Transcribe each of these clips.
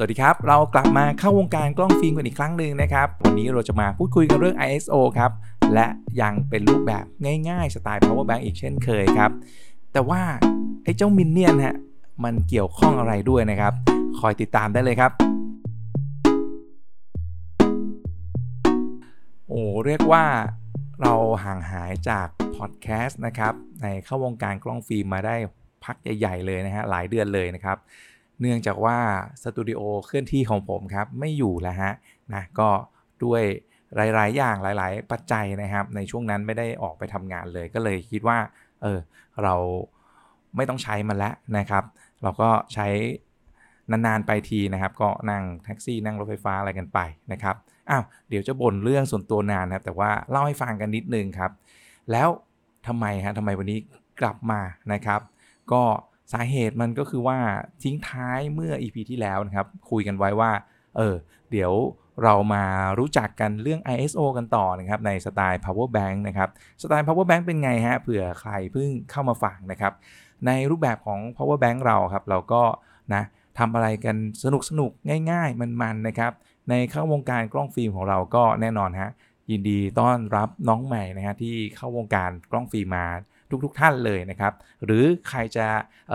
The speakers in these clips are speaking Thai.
สวัสดีครับ เรากลับมาเข้าวงการกล้องฟิล์มกันอีกครั้งหนึ่งนะครับ วันนี้เราจะมาพูดคุยกันเรื่อง ISO ครับ และยังเป็นรูปแบบง่ายๆ สไตล์ power bank อีกเช่นเคยครับ แต่ว่า ไอ้เจ้ามินเนี่ยนฮะมันเกี่ยวข้องอะไรด้วยนะครับ คอยติดตามได้เลยครับ โอ้เรียกว่าเราห่างหายจากพอดแคสต์นะครับ ในเข้าวงการกล้องฟิล์มมาได้พักใหญ่ ๆ เลยนะฮะหลายเดือนเลยนะครับ เนื่องจากว่าสตูดิโอเคลื่อนที่ของผมครับไม่อยู่แล้วฮะนะก็ด้วยหลาย ๆ อย่างหลาย ๆ ปัจจัยนะครับ ในช่วงนั้นไม่ได้ออกไปทำงานเลย ก็เลยคิดว่า เออ เราไม่ต้องใช้มันแล้วนะครับ เราก็ใช้นาน ๆ ไปทีนะครับ ก็นั่งแท็กซี่นั่งรถไฟฟ้าอะไรกันไปนะครับ อ้าว เดี๋ยวจะบ่นเรื่องส่วนตัวนานนะครับ แต่ว่าเล่าให้ฟังกันนิดนึงครับ แล้วทำไมฮะทำไมวันนี้กลับมานะครับ ก็ สาเหตุมันก็คือว่าทิ้งท้ายเมื่อ EP ที่แล้วนะครับ คุยกันไว้ว่า เออ เดี๋ยวเรามารู้จักกันเรื่อง ISO กันต่อนะครับในสไตล์ power bank นะครับสไตล์ power bank เป็นไงฮะเผื่อใครเพิ่งเข้ามาฟังนะครับ ในรูปแบบของ power bank เราครับ เราก็นะทำอะไรกันสนุกสนุกง่าย ๆ มันๆนะครับ ในเข้าวงการกล้องฟิล์มของเราก็แน่นอนฮะยินดีต้อนรับน้องใหม่นะฮะที่เข้าวงการกล้องฟิล์มมา ทุกๆทท่านเลยนะครับ หรือใครจะเ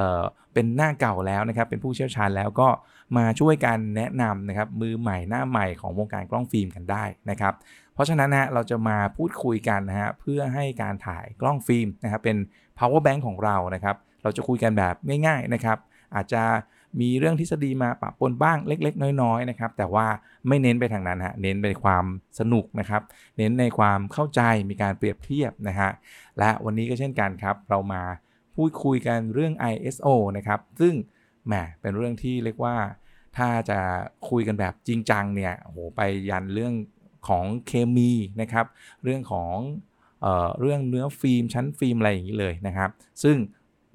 เป็นหน้าเก่าแล้วนะครับ เป็นผู้เชี่ยวชาญแล้วก็มาช่วยกันแนะนำนะครับ มือใหม่หน้าใหม่ของวงการกล้องฟิล์มกันได้นะครับ เพราะฉะนั้นนะเราจะมาพูดคุยกันนะฮะเพื่อให้การถ่ายกล้องฟิล์มนะครับเป็น power bank ของเรานะครับ เราจะคุยกันแบบง่าย ๆนะครับ อาจจะ มีเรื่องทฤษฎีมาปะปนบ้างเล็ก ๆ น้อยๆนะครับแต่ว่าไม่เน้นไปทางนั้นฮะเน้นไปความสนุกนะครับ เน้นในความเข้าใจมีการเปรียบเทียบนะฮะและวันนี้ก็เช่นกันครับ เรามาพูดคุยกันเรื่อง ISO นะครับ ซึ่งแหมเป็นเรื่องที่เรียกว่า ถ้าจะคุยกันแบบจริงจังเนี่ยโหไปยันเรื่องของเคมีนะครับ เรื่องของเออเรื่องเนื้อฟิล์มชั้นฟิล์มอะไรอย่างนี้เลยนะครับ ซึ่ง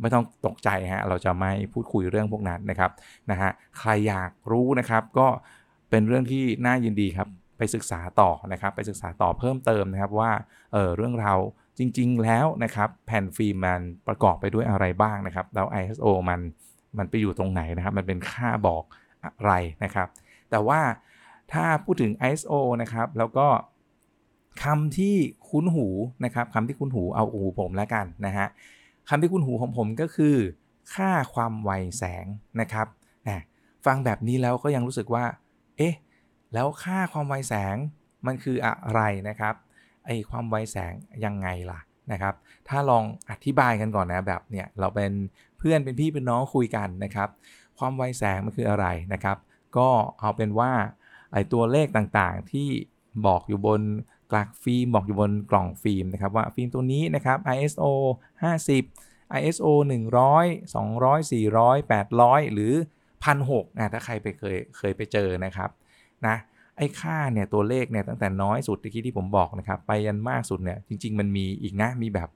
ไม่ต้องตกใจฮะเราจะไม่พูดคุยเรื่องพวกนั้นนะครับนะฮะใครอยากรู้นะครับก็เป็นเรื่องที่น่ายินดีครับไปศึกษาต่อนะครับไปศึกษาต่อเพิ่มเติมนะครับว่าเออเรื่องราวจริง ๆ แล้วนะครับแผ่นฟิล์มมันประกอบไปด้วยอะไรบ้างนะครับแล้ว ISO มันมันไปอยู่ตรงไหนนะครับ มันเป็นค่าบอกอะไรนะครับ แต่ว่าถ้าพูดถึง ISO นะครับ แล้วก็คำที่คุ้นหูนะครับคำที่คุ้นหูเอาหูผมแล้วกันนะฮะ คำที่คุ้นหูของผมก็คือ ค่าความไวแสงนะครับนะฟังแบบนี้แล้วก็ยังรู้สึกว่า เอ๊ะ แล้วค่าความไวแสงมันคืออะไรนะครับ ไอความไวแสงยังไงล่ะนะครับ ถ้าลองอธิบายกันก่อนนะแบบเนี่ยเราเป็นเพื่อนเป็นพี่เป็นน้องคุยกันนะครับ ความไวแสงมันคืออะไรนะครับ ก็เอาเป็นว่าไอตัวเลขต่างๆที่บอกอยู่บน กลากฟิล์มบอกอยู่บนกล่องฟิล์มนะครับว่าฟิล์มตัวนี้นะครับ ISO 50 ISO 100 200 400 800 หรือ 1,600นะถ้าใครไปเคยเคยไปเจอนะครับนะไอ้ค่าเนี่ยตัวเลขเนี่ยตั้งแต่น้อยสุดที่ที่ผมบอกนะครับไปยันมากสุดเนี่ยจริง ๆ มันมีอีกนะมีแบบ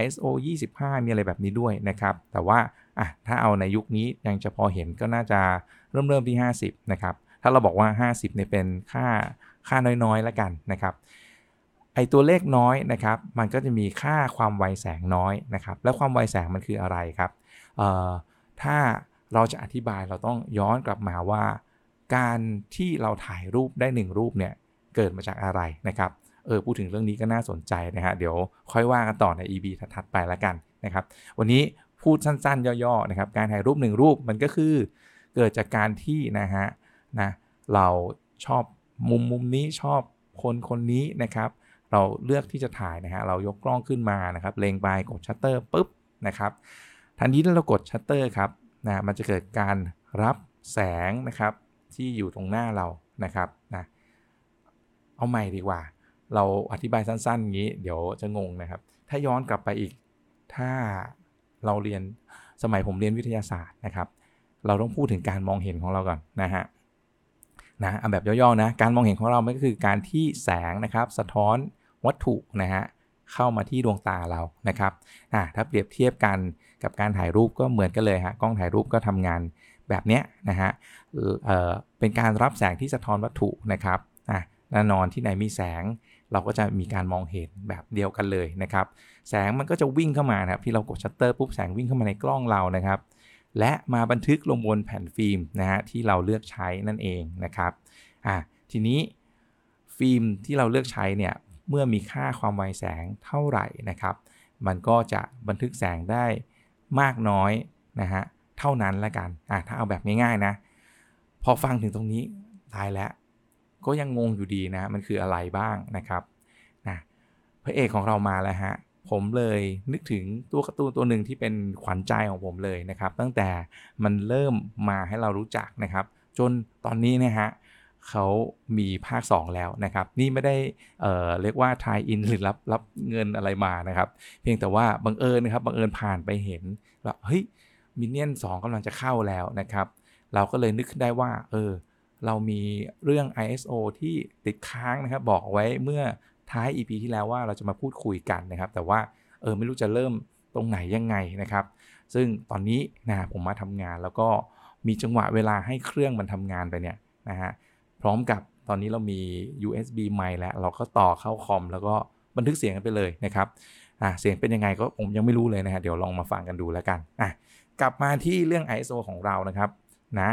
ISO 25 มีอะไรแบบนี้ด้วยนะครับ แต่ว่าอะถ้าเอาในยุคนี้ยังจะพอเห็นก็น่าจะเริ่มเริ่มที่ 50 นะครับ ถ้าเราบอกว่า 50เนี่ยเป็นค่าค่าน้อยๆแล้วกันนะครับ ไอตัวเลขน้อยนะครับ มันก็จะมีค่าความไวแสงน้อยนะครับ แล้วความไวแสงมันคืออะไรครับถ้าเราจะอธิบายเราต้องย้อนกลับมาว่า การที่เราถ่ายรูปได้ 1 รูปเนี่ยเกิดมาจากอะไรนะครับ เออพูดถึงเรื่องนี้ก็น่าสนใจนะฮะ เดี๋ยวค่อยว่ากันต่อใน EP ถัดๆไปแล้วกันนะครับ วันนี้พูดสั้นๆ ย่อๆนะครับ การถ่ายรูป 1 รูปมันก็คือ เกิดจากการที่นะฮะนะเราชอบมุมมุมนี้ชอบคนคนนี้นะครับ เราเลือกที่จะถ่ายนะฮะเรายกกล้องขึ้นมานะครับเล็งไปกดชัตเตอร์ปุ๊บนะครับทันทีที่เรากดชัตเตอร์ครับนะมันจะเกิดการรับแสงนะครับที่อยู่ตรงหน้าเรานะครับนะเอาใหม่ดีกว่า เราอธิบายสั้นๆอย่างนี้ เดี๋ยวจะงงนะครับ ถ้าย้อนกลับไปอีก ถ้าเราเรียนสมัยผมเรียนวิทยาศาสตร์นะครับ เราต้องพูดถึงการมองเห็นของเราก่อนนะฮะนะเอาแบบย่อๆนะ การมองเห็นของเราไม่ก็คือการที่แสงนะครับ สะท้อน วัตถุนะฮะเข้ามาที่ดวงตาเรานะครับอ่าถ้าเปรียบเทียบกันกับการถ่ายรูปก็เหมือนกันเลยฮะกล้องถ่ายรูปก็ทำงานแบบเนี้ยนะฮะเอ่อเป็นการรับแสงที่สะท้อนวัตถุนะครับอ่าแน่นอนที่ไหนมีแสงเราก็จะมีการมองเห็นแบบเดียวกันเลยนะครับ แสงมันก็จะวิ่งเข้ามานะครับที่เรากดชัตเตอร์ปุ๊บแสงวิ่งเข้ามาในกล้องเรานะครับ และมาบันทึกลงบนแผ่นฟิล์มนะฮะที่เราเลือกใช้นั่นเองนะครับอะทีนี้ฟิล์มที่เราเลือกใช้เนี่ย เมื่อมีค่าความไวแสงเท่าไหร่นะครับ มันก็จะบันทึกแสงได้มากน้อยนะฮะเท่านั้นละกันอะถ้าเอาแบบง่ายๆนะ พอฟังถึงตรงนี้ตายแล้ว ก็ยังงงอยู่ดีนะ มันคืออะไรบ้างนะครับนะพระเอกของเรามาแล้วฮะผมเลยนึกถึงตัวการ์ตูนตัวหนึ่งที่เป็นขวัญใจของผมเลยนะครับ ตั้งแต่มันเริ่มมาให้เรารู้จักนะครับ จนตอนนี้นะฮะ เขามีภาค 2 แล้วนะครับ นี่ไม่ได้เเรียกว่าทายอินหรือรับรับเงินอะไรมานะครับ เพียงแต่ว่าบังเอิญนะครับบังเอิญผ่านไปเห็นแล้วเฮ้ยมินเนี่ยนสองกำลังจะเข้าแล้วนะครับ เราก็เลยนึกขึ้นได้ว่าเออเรามีเรื่อง ISO ที่ติดค้างนะครับ บอกไว้เมื่อท้าย EP ที่แล้วว่าเราจะมาพูดคุยกันนะครับ แต่ว่าเออไม่รู้จะเริ่มตรงไหนยังไงนะครับ ซึ่งตอนนี้นะผมมาทำงานแล้วก็มีจังหวะเวลาให้เครื่องมันทำงานไปเนี่ยนะฮะ พร้อมกับตอนนี้เรามี USB ไมค์แล้ว เราก็ต่อเข้าคอม แล้วก็บันทึกเสียงกันไปเลยนะครับอะเสียงเป็นยังไงก็ผมยังไม่รู้เลยนะฮะเดี๋ยวลองมาฟังกันดูแล้วกันอะกลับมาที่เรื่อง ISO ของเรานะครับนะ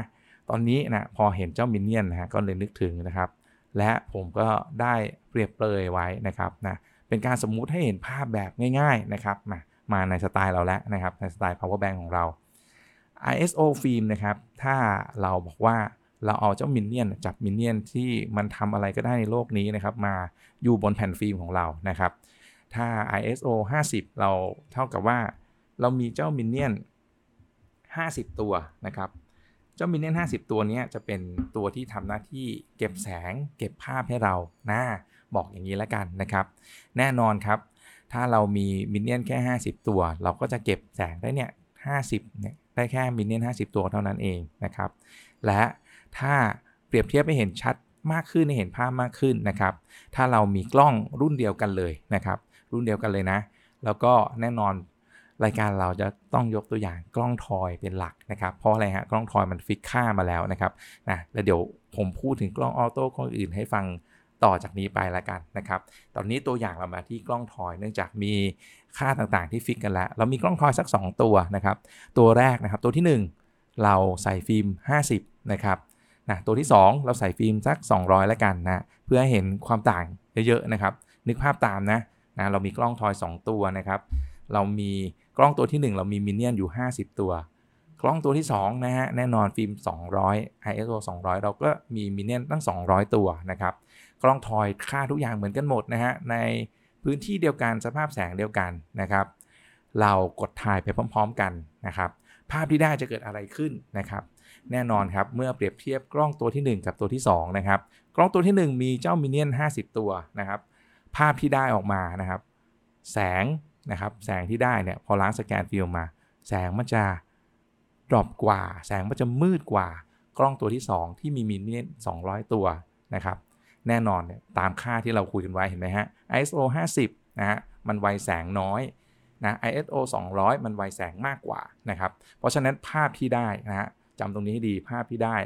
ตอนนี้นะพอเห็นเจ้ามินเนี่ยนนะฮะก็เลยนึกถึงนะครับ และผมก็ได้เปรียบเปรยไว้นะครับนะเป็นการสมมุติให้เห็นภาพแบบง่ายๆนะครับมามาในสไตล์เราแล้วนะครับในสไตล์ power bank ของเรา ISO ฟิล์มนะครับถ้าเราบอกว่า เราเอาเจ้ามินเนี่ยนจับมินเนี่ยนที่มันทำอะไรก็ได้ในโลกนี้นะครับมาอยู่บนแผ่นฟิล์มของเรานะครับ ถ้า ISO 50 เราเท่ากับว่า เรามีเจ้ามินเนี่ยน50 ตัวนะครับ เจ้ามินเนี่ยน50 ตัวนี้จะเป็นตัวที่ทำหน้าที่เก็บแสง เก็บภาพให้เรานะบอกอย่างนี้แล้วกันนะครับ แน่นอนครับ ถ้าเรามีมินเนี่ยนแค่ 50 ตัว เราก็จะเก็บแสงได้เนี่ย50เนี่ยได้แค่มินเนี่ยน50 ตัวเท่านั้นเองนะครับ และ ถ้าเปรียบเทียบให้เห็นชัดมากขึ้นให้เห็นภาพมากขึ้นนะครับ ถ้าเรามีกล้องรุ่นเดียวกันเลยนะครับ รุ่นเดียวกันเลยนะ แล้วก็แน่นอนรายการเราจะต้องยกตัวอย่างกล้องทอยเป็นหลักนะครับ เพราะอะไรฮะกล้องทอยมันฟิกค่ามาแล้วนะครับนะแล้วเดี๋ยวผมพูดถึงกล้องออโต้กล้องอื่นให้ฟังต่อจากนี้ไปล้วกันนะครับ ตอนนี้ตัวอย่างเรามาที่กล้องทอย เนื่องจากมีค่าต่างๆที่ฟิกกันแล้ว เรามีกล้องทอยสัก 2 ตัวนะครับ ตัวแรกนะครับ ตัวที่ 1 เราใส่ฟิล์ม 50 นะครับ นะตัวที่ 2 เราใส่ฟิล์มสัก 200 แล้วกันนะเพื่อให้เห็นความต่างเยอะๆนะครับนึกภาพตามนะนะเรามีกล้องทอย 2 ตัวนะครับ เรามีกล้องตัวที่ 1 เรามีมินเนี่ยนอยู่ 50 ตัว กล้องตัวที่2นะฮะแน่นอนฟิล์ม 200 ISO 200 เราก็มีมินเนี่ยนตั้ง 200 ตัวนะครับกล้องทอยค่าทุกอย่างเหมือนกันหมดนะฮะในพื้นที่เดียวกันสภาพแสงเดียวกันนะครับ เรากดถ่ายไปพร้อม ๆ กันนะครับ ภาพที่ได้จะเกิดอะไรขึ้นนะครับ แน่นอนครับ เมื่อเปรียบเทียบกล้องตัวที่ 1 กับตัวที่2นะครับ กล้องตัวที่ 1 มีเจ้ามินเนี่ยน50 ตัวนะครับ ภาพที่ได้ออกมานะครับ แสงนะครับ แสงที่ได้เนี่ยพอล้างสแกนฟิล์มมา แสงมันจะดรอปกว่า แสงมันจะมืดกว่ากล้องตัวที่ 2 ที่มีมินเนี่ยน200 ตัวนะครับ แน่นอนเนี่ยตามค่าที่เราคุยกันไว้เห็นไหมฮะ ISO 50นะฮะ มันไวแสงน้อยนะ ISO 200 มันไวแสงมากกว่านะครับ เพราะฉะนั้นภาพที่ได้นะฮะ จำตรงนี้ให้ดีภาพที่ได้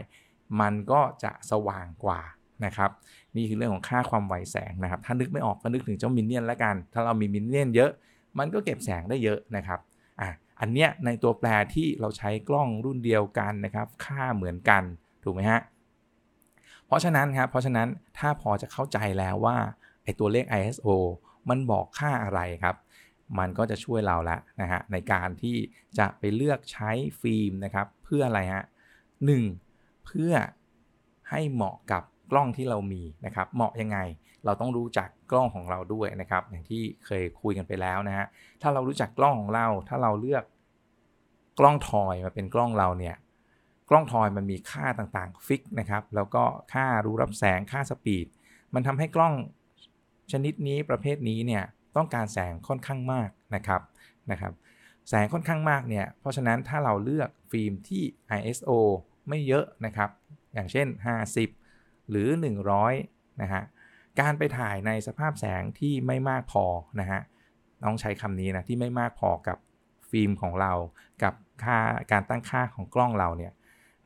มันก็จะสว่างกว่านะครับ นี่คือเรื่องของค่าความไวแสงนะครับ ถ้านึกไม่ออกก็นึกถึงเจ้ามินเนี่ยนแล้วกัน ถ้าเรามีมินเนี่ยนเยอะ มันก็เก็บแสงได้เยอะนะครับอะอันเนี้ยในตัวแปรที่เราใช้กล้องรุ่นเดียวกันนะครับ ค่าเหมือนกันถูกไหมฮะเพราะฉะนั้นครับเพราะฉะนั้นถ้าพอจะเข้าใจแล้วว่าไอตัวเลข ISO มันบอกค่าอะไรครับ มันก็จะช่วยเราละนะฮะในการที่จะไปเลือกใช้ฟิล์มนะครับ เพื่ออะไรฮะหนึ่งเพื่อให้เหมาะกับกล้องที่เรามีนะครับ เหมาะยังไงเราต้องรู้จักกล้องของเราด้วยนะครับ อย่างที่เคยคุยกันไปแล้วนะฮะถ้าเรารู้จักกล้องของเรา ถ้าเราเลือกกล้องทอยมาเป็นกล้องเราเนี่ยกล้องทอยมันมีค่าต่างๆฟิกนะครับ แล้วก็ค่ารู้รับแสงค่าสปีด มันทำให้กล้องชนิดนี้ประเภทนี้เนี่ยต้องการแสงค่อนข้างมากนะครับนะครับ แสงค่อนข้างมากเนี่ย เพราะฉะนั้นถ้าเราเลือกฟิล์มที่ ISO ไม่เยอะนะครับ อย่างเช่น 50 หรือ 100 นะฮะ การไปถ่ายในสภาพแสงที่ไม่มากพอนะฮะ ต้องใช้คำนี้นะ ที่ไม่มากพอกับฟิล์มของเรา กับค่าการตั้งค่าของกล้องเราเนี่ย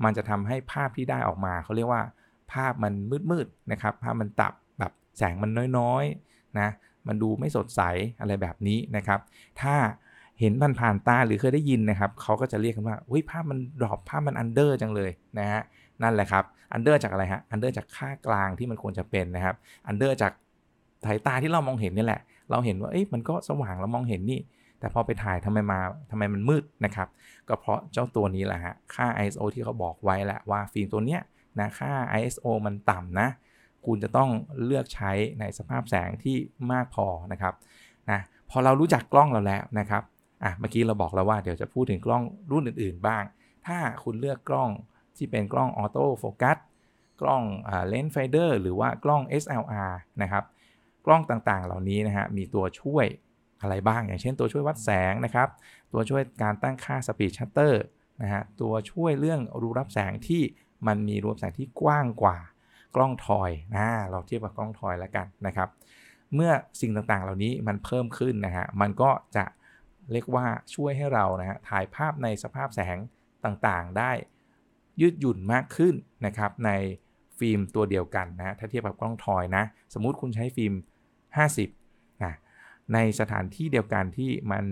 มันจะทำให้ภาพที่ได้ออกมา เขาเรียกว่าภาพมันมืดๆนะครับ ภาพมันทึบแบบแสงมันน้อยๆนะ มันดูไม่สดใสอะไรแบบนี้นะครับ ถ้า เห็นผ่านๆตาหรือเคยได้ยินนะครับเขาก็จะเรียกกันว่าเฮ้ยภาพมัน drop ภาพมัน under จังเลยนะฮะนั่นแหละครับ under จากอะไรฮะ under จากค่ากลางที่มันควรจะเป็นนะครับ under จากสายตาที่เรามองเห็นนี่แหละ เราเห็นว่าเอ้ยมันก็สว่างเรามองเห็นนี่ แต่พอไปถ่ายทำไมมาทำไมมันมืดนะครับ ก็เพราะเจ้าตัวนี้แหละฮะค่า ISO ที่เขาบอกไว้แหละว่าฟิล์มตัวเนี้ยนะค่า ISO มันต่ำนะ คุณจะต้องเลือกใช้ในสภาพแสงที่มากพอนะครับนะพอเรารู้จักกล้องเราแล้วนะครับ อะเมื่อกี้เราบอกแล้วว่าเดี๋ยวจะพูดถึงกล้องรุ่นอื่น ๆ บ้าง ถ้าคุณเลือกกล้องที่เป็นกล้อง auto focusกล้อง rangefinder หรือว่ากล้อง SLR นะครับ กล้องต่างๆ เหล่านี้นะฮะมีตัวช่วยอะไรบ้าง อย่างเช่นตัวช่วยวัดแสงนะครับ ตัวช่วยการตั้งค่า speed shutter นะฮะตัวช่วยเรื่องรูรับแสงที่มันมีรูรับแสงที่กว้างกว่ากล้อง toy นะเราเทียบกับกล้อง toy แล้วกันนะครับ เมื่อสิ่งต่างๆ เหล่านี้มันเพิ่มขึ้นนะฮะมันก็จะ เรียกว่าช่วยให้เรานะฮะถ่ายภาพในสภาพแสงต่างๆ ได้ยืดหยุ่นมากขึ้นนะครับในฟิล์มตัวเดียวกันนะถ้าเทียบกับกล้อง toy นะสมมุติคุณใช้ฟิล์ม 50นะในสถานที่เดียวกันที่มัน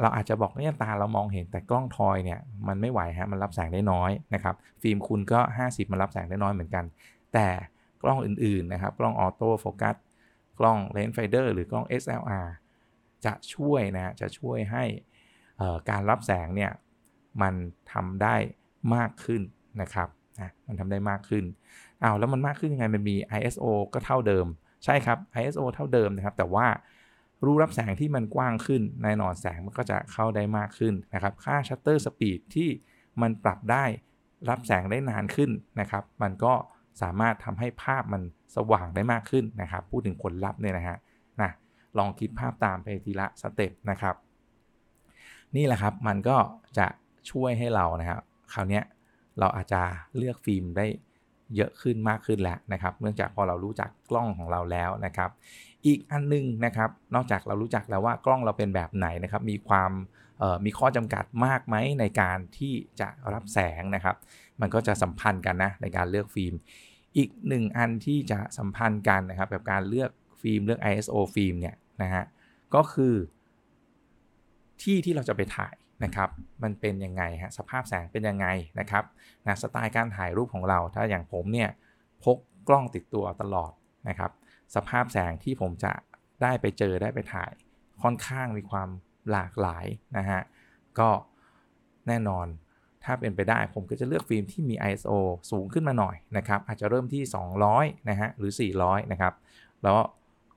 เราอาจจะบอกเนี่ยตาเรามองเห็นแต่กล้อง toy เนี่ยมันไม่ไหวฮะมันรับแสงได้น้อยนะครับฟิล์มคุณก็ 50 มันรับแสงได้น้อยเหมือนกัน แต่กล้องอื่นๆนะครับกล้อง auto focus กล้อง rangefinder หรือกล้อง SLR จะช่วยนะจะช่วยให้การรับแสงเนี่ยมันทำได้มากขึ้นนะครับนะมันทำได้มากขึ้นอ้าวแล้วมันมากขึ้นยังไงมันมี ISO ก็เท่าเดิม ใช่ครับ ISO เท่าเดิมนะครับ แต่ว่ารูรับแสงที่มันกว้างขึ้นแน่นอนแสงมันก็จะเข้าได้มากขึ้นนะครับ ค่า shutter speed ที่มันปรับได้รับแสงได้นานขึ้นนะครับ มันก็สามารถทำให้ภาพมันสว่างได้มากขึ้นนะครับ พูดถึงผลลัพธ์เนี่ยนะฮะ ลองคิดภาพตามไปทีละสเต็ปนะครับ นี่แหละครับมันก็จะช่วยให้เรานะครับคราวนี้เราอาจจะเลือกฟิล์มได้เยอะขึ้นมากขึ้นแล้วนะครับ เนื่องจากพอเรารู้จักกล้องของเราแล้วนะครับ อีกอันนึงนะครับ นอกจากเรารู้จักแล้วว่ากล้องเราเป็นแบบไหนนะครับ มีความมีข้อจำกัดมากไหมในการที่จะรับแสงนะครับ มันก็จะสัมพันธ์กันนะในการเลือกฟิล์ม อีกหนึ่งอันที่จะสัมพันธ์กันนะครับกับการเลือกฟิล์มเลือก ISO ฟิล์มเนี่ย นะฮะก็คือที่ที่เราจะไปถ่ายนะครับ มันเป็นยังไงฮะสภาพแสงเป็นยังไงนะครับนะสไตล์การถ่ายรูปของเรา ถ้าอย่างผมเนี่ยพกกล้องติดตัวตลอดนะครับ สภาพแสงที่ผมจะได้ไปเจอได้ไปถ่าย ค่อนข้างมีความหลากหลายนะฮะก็แน่นอนถ้าเป็นไปได้ผมก็จะเลือกฟิล์มที่มี ISO สูงขึ้นมาหน่อยนะครับ อาจจะเริ่มที่ 200 นะฮะหรือ 400 นะครับ แล้ว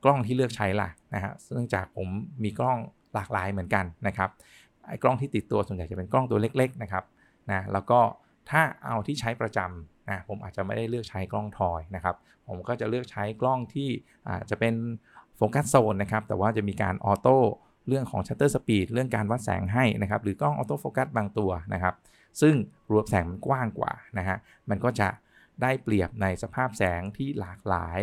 กล้องที่เลือกใช้ล่ะนะฮะเนื่องจากผมมีกล้องหลากหลายเหมือนกันนะครับไอ้กล้องที่ติดตัวส่วนใหญ่จะเป็นกล้องตัวเล็กๆนะครับนะแล้วก็ถ้าเอาที่ใช้ประจำนะผมอาจจะไม่ได้เลือกใช้กล้องทอยนะครับผมก็จะเลือกใช้กล้องที่อาจจะเป็นfocus zone นะครับแต่ว่าจะมีการ auto เรื่องของ shutter speed เรื่องการวัดแสงให้นะครับหรือกล้อง auto focus บางตัวนะครับซึ่งรูรับแสงมันกว้างกว่านะฮะมันก็จะได้เปรียบในสภาพแสงที่หลากหลาย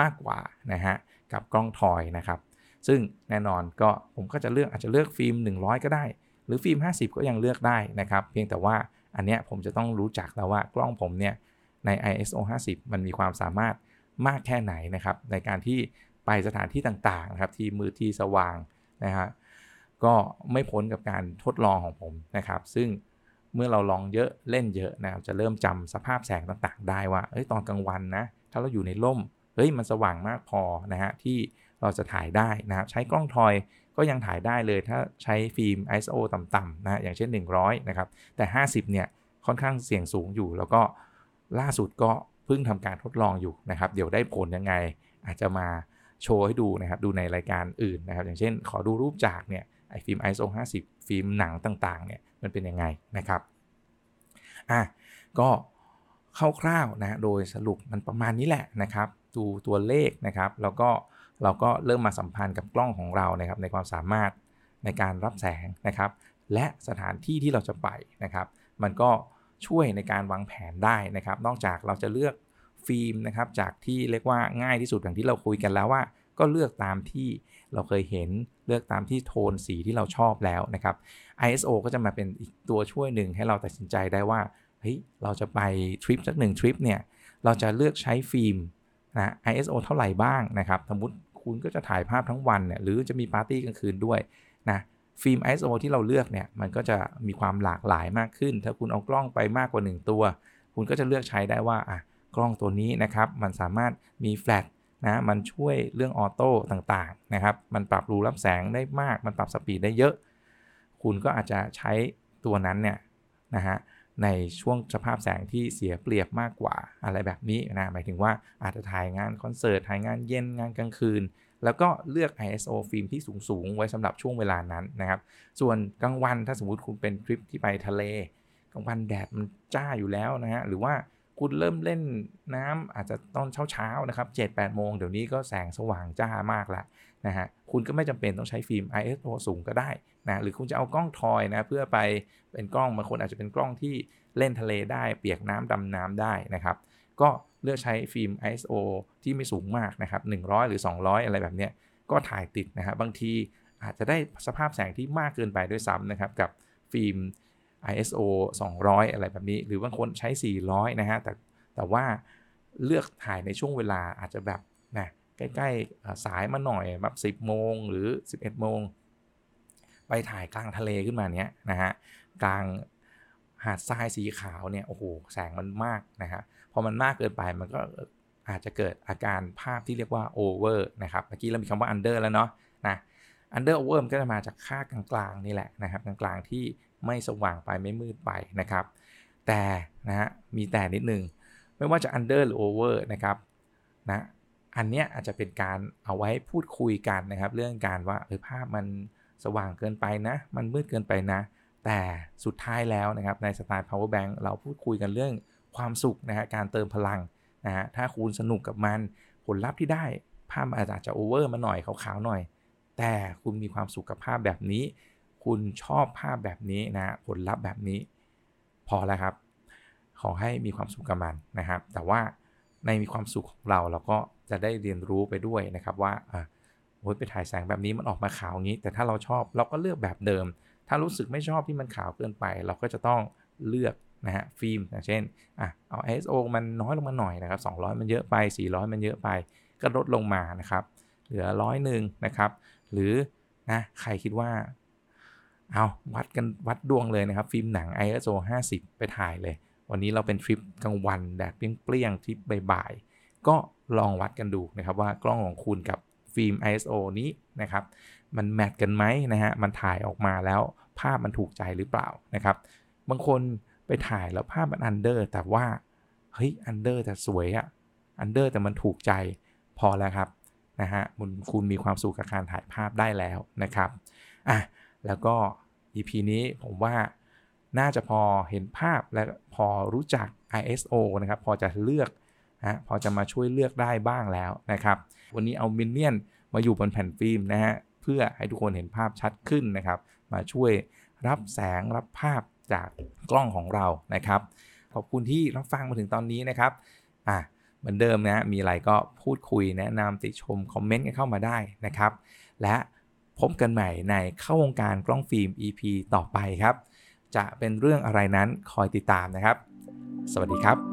มากกว่านะฮะ กับกล้อง toy นะครับ ซึ่งแน่นอนก็ผมก็จะเลือกอาจจะเลือกฟิล์ม 100 ก็ได้ หรือฟิล์ม 50 ก็ยังเลือกได้นะครับ เพียงแต่ว่าอันเนี้ยผมจะต้องรู้จักแล้วว่ากล้องผมเนี่ยใน ISO 50 มันมีความสามารถมากแค่ไหนนะครับ ในการที่ไปสถานที่ต่างๆนะครับที่มือที่สว่างนะฮะก็ไม่พ้นกับการทดลองของผมนะครับ ซึ่งเมื่อเราลองเยอะเล่นเยอะนะครับจะเริ่มจำสภาพแสงต่างๆ ได้ว่าเอ้ยตอนกลางวันนะถ้าเราอยู่ในร่ม ฮ้ยมันสว่างมากพอนะฮะที่เราจะถ่ายได้นะครับใช้กล้องทอยก็ยังถ่ายได้เลยถ้าใช้ฟิล์ม ISO ต่ำๆนะอย่างเช่น 100 นะครับ แต่ 50 เนี่ยค่อนข้างเสี่ยงสูงอยู่ แล้วก็ล่าสุดก็เพิ่งทำการทดลองอยู่นะครับ เดี๋ยวได้ผลยังไง อาจจะมาโชว์ให้ดูนะครับ ดูในรายการอื่นนะครับ อย่างเช่น ขอดูรูปจากเนี่ยไอฟิล์ม ISO 50 ฟิล์มหนังต่างๆ เนี่ยมันเป็นยังไงนะครับอะก็คร่าวๆนะโดยสรุปมันประมาณนี้แหละนะครับ ดูตัวเลขนะครับ แล้วก็เราก็เริ่มมาสัมพันธ์กับกล้องของเรานะครับ ในความสามารถในการรับแสงนะครับ และสถานที่ที่เราจะไปนะครับ มันก็ช่วยในการวางแผนได้นะครับ นอกจากเราจะเลือกฟิล์มนะครับ จากที่เรียกว่าง่ายที่สุดอย่างที่เราคุยกันแล้วว่า ก็เลือกตามที่เราเคยเห็นเลือกตามที่โทนสีที่เราชอบแล้วนะครับ ISO ก็จะมาเป็นอีกตัวช่วยหนึ่งให้เราตัดสินใจได้ว่าเฮ้ยเราจะไปทริปสักหนึ่งทริปเนี่ยเราจะเลือกใช้ฟิล์ม นะ ISO เท่าไหร่บ้างนะครับสมมติคุณก็จะถ่ายภาพทั้งวันเนี่ยหรือจะมีปาร์ตี้กลางคืนด้วยนะฟิล์ม ISO ที่เราเลือกเนี่ยมันก็จะมีความหลากหลายมากขึ้น ถ้าคุณเอากล้องไปมากกว่า 1 ตัว คุณก็จะเลือกใช้ได้ว่าอะกล้องตัวนี้นะครับมันสามารถมีแฟลชนะมันช่วยเรื่อง auto ต่างๆนะครับมันปรับรูรับแสงได้มาก มันปรับ speed ได้เยอะ คุณก็อาจจะใช้ตัวนั้นเนี่ยนะฮะ ในช่วงสภาพแสงที่เสียเปรียบมากกว่าอะไรแบบนี้นะหมายถึงว่าอาจจะถ่ายงานคอนเสิร์ตถ่ายงานเย็นงานกลางคืน แล้วก็เลือก ISO ฟิล์มที่สูง ๆ ไว้สำหรับช่วงเวลานั้นนะครับ ส่วนกลางวันถ้าสมมุติคุณเป็นทริปที่ไปทะเลกลางวันแดดมันจ้าอยู่แล้วนะฮะหรือว่าคุณเริ่มเล่นน้ำอาจจะตอนเช้าๆนะครับ7 8โมงเดี๋ยวนี้ก็แสงสว่างจ้ามากล้ว นะฮะคุณก็ไม่จำเป็นต้องใช้ฟิล์ม ISO สูงก็ได้นะหรือคุณจะเอากล้องทอยนะเพื่อไปเป็นกล้องบางคนอาจจะเป็นกล้องที่เล่นทะเลได้ เปียกน้ำดำน้ำได้นะครับ ก็เลือกใช้ฟิล์ม ISO ที่ไม่สูงมากนะครับ100 หรือ 200 อะไรแบบนี้ก็ถ่ายติดนะครับบางทีอาจจะได้สภาพแสงที่มากเกินไปด้วยซ้ำนะครับกับฟิล์ม ISO 200 อะไรแบบนี้ หรือบางคนใช้ 400 นะฮะแต่แต่ว่าเลือกถ่ายในช่วงเวลาอาจจะแบบ ใกล้ๆสายมาหน่อยแบบ 10 โมงหรือ 11 โมง ไปถ่ายกลางทะเลขึ้นมาเนี้ยนะฮะกลางหาดทรายสีขาวเนี่ยโอ้โหแสงมันมากนะฮะพอมันมากเกินไปมันก็อาจจะเกิดอาการภาพที่เรียกว่า over นะครับเมื่อกี้เรามีคำว่า under แล้วเนาะนะ under over มันก็จะมาจากค่ากลางๆนี่แหละนะครับกลางๆที่ไม่สว่างไปไม่มืดไปนะครับ แต่นะฮะมีแต่นิดนึง ไม่ว่าจะ under หรือ over นะครับนะ อันเนี้ยอาจจะเป็นการเอาไว้พูดคุยกันนะครับ เรื่องการว่าเออภาพมันสว่างเกินไปนะ มันมืดเกินไปนะ แต่สุดท้ายแล้วนะครับในสไตล์ power bank เราพูดคุยกันเรื่องความสุขนะฮะการเติมพลังนะฮะถ้าคุณสนุกกับมันผลลัพธ์ที่ได้ภาพอาจจะ over มาหน่อยขาวๆหน่อย แต่คุณมีความสุขกับภาพแบบนี้ คุณชอบภาพแบบนี้นะผลลัพธ์แบบนี้ พอแล้วครับ ขอให้มีความสุขกับมันนะครับ แต่ว่าในมีความสุขของเราเราก็ จะได้เรียนรู้ไปด้วยนะครับว่าอ่าโอ้ยไปถ่ายแสงแบบนี้มันออกมาขาวงี้ แต่ถ้าเราชอบเราก็เลือกแบบเดิม ถ้ารู้สึกไม่ชอบที่มันขาวเกินไป เราก็จะต้องเลือกนะฮะฟิล์มอย่างเช่นอะเอา ISO มันน้อยลงมาหน่อยนะครับ200 มันเยอะไป 400 มันเยอะไป ก็ลดลงมานะครับ เหลือร้อยหนึ่งนะครับ หรือนะใครคิดว่าเอาวัดกันวัดดวงเลยนะครับ ฟิล์มหนัง ISO 50 ไปถ่ายเลย วันนี้เราเป็นทริปกลางวันแดดเปรี้ยงๆทริปบ่ายๆ ก็ลองวัดกันดูนะครับว่ากล้องของคุณกับฟิล์ม ISO นี้นะครับ มัน match กันไหมนะฮะ มันถ่ายออกมาแล้วภาพมันถูกใจหรือเปล่านะครับ บางคนไปถ่ายแล้วภาพมัน under แต่ว่า เฮ้ย under แต่สวยอะ under แต่มันถูกใจพอแล้วครับนะฮะคุณคุณมีความสุขกับการถ่ายภาพได้แล้วนะครับอะแล้วก็ EP นี้ผมว่าน่าจะพอเห็นภาพและพอรู้จัก ISO นะครับ พอจะเลือก นะพอจะมาช่วยเลือกได้บ้างแล้วนะครับ วันนี้เอามินเนี่ยนมาอยู่บนแผ่นฟิล์มนะฮะเพื่อให้ทุกคนเห็นภาพชัดขึ้นนะครับ มาช่วยรับแสงรับภาพจากกล้องของเรานะครับ ขอบคุณที่รับฟังมาถึงตอนนี้นะครับอะเหมือนเดิมนะมีอะไรก็พูดคุยแนะนำติชมคอมเมนต์กันเข้ามาได้นะครับ และพบกันใหม่ในเข้าวงการกล้องฟิล์ม EP ต่อไปครับ จะเป็นเรื่องอะไรนั้นคอยติดตามนะครับ สวัสดีครับ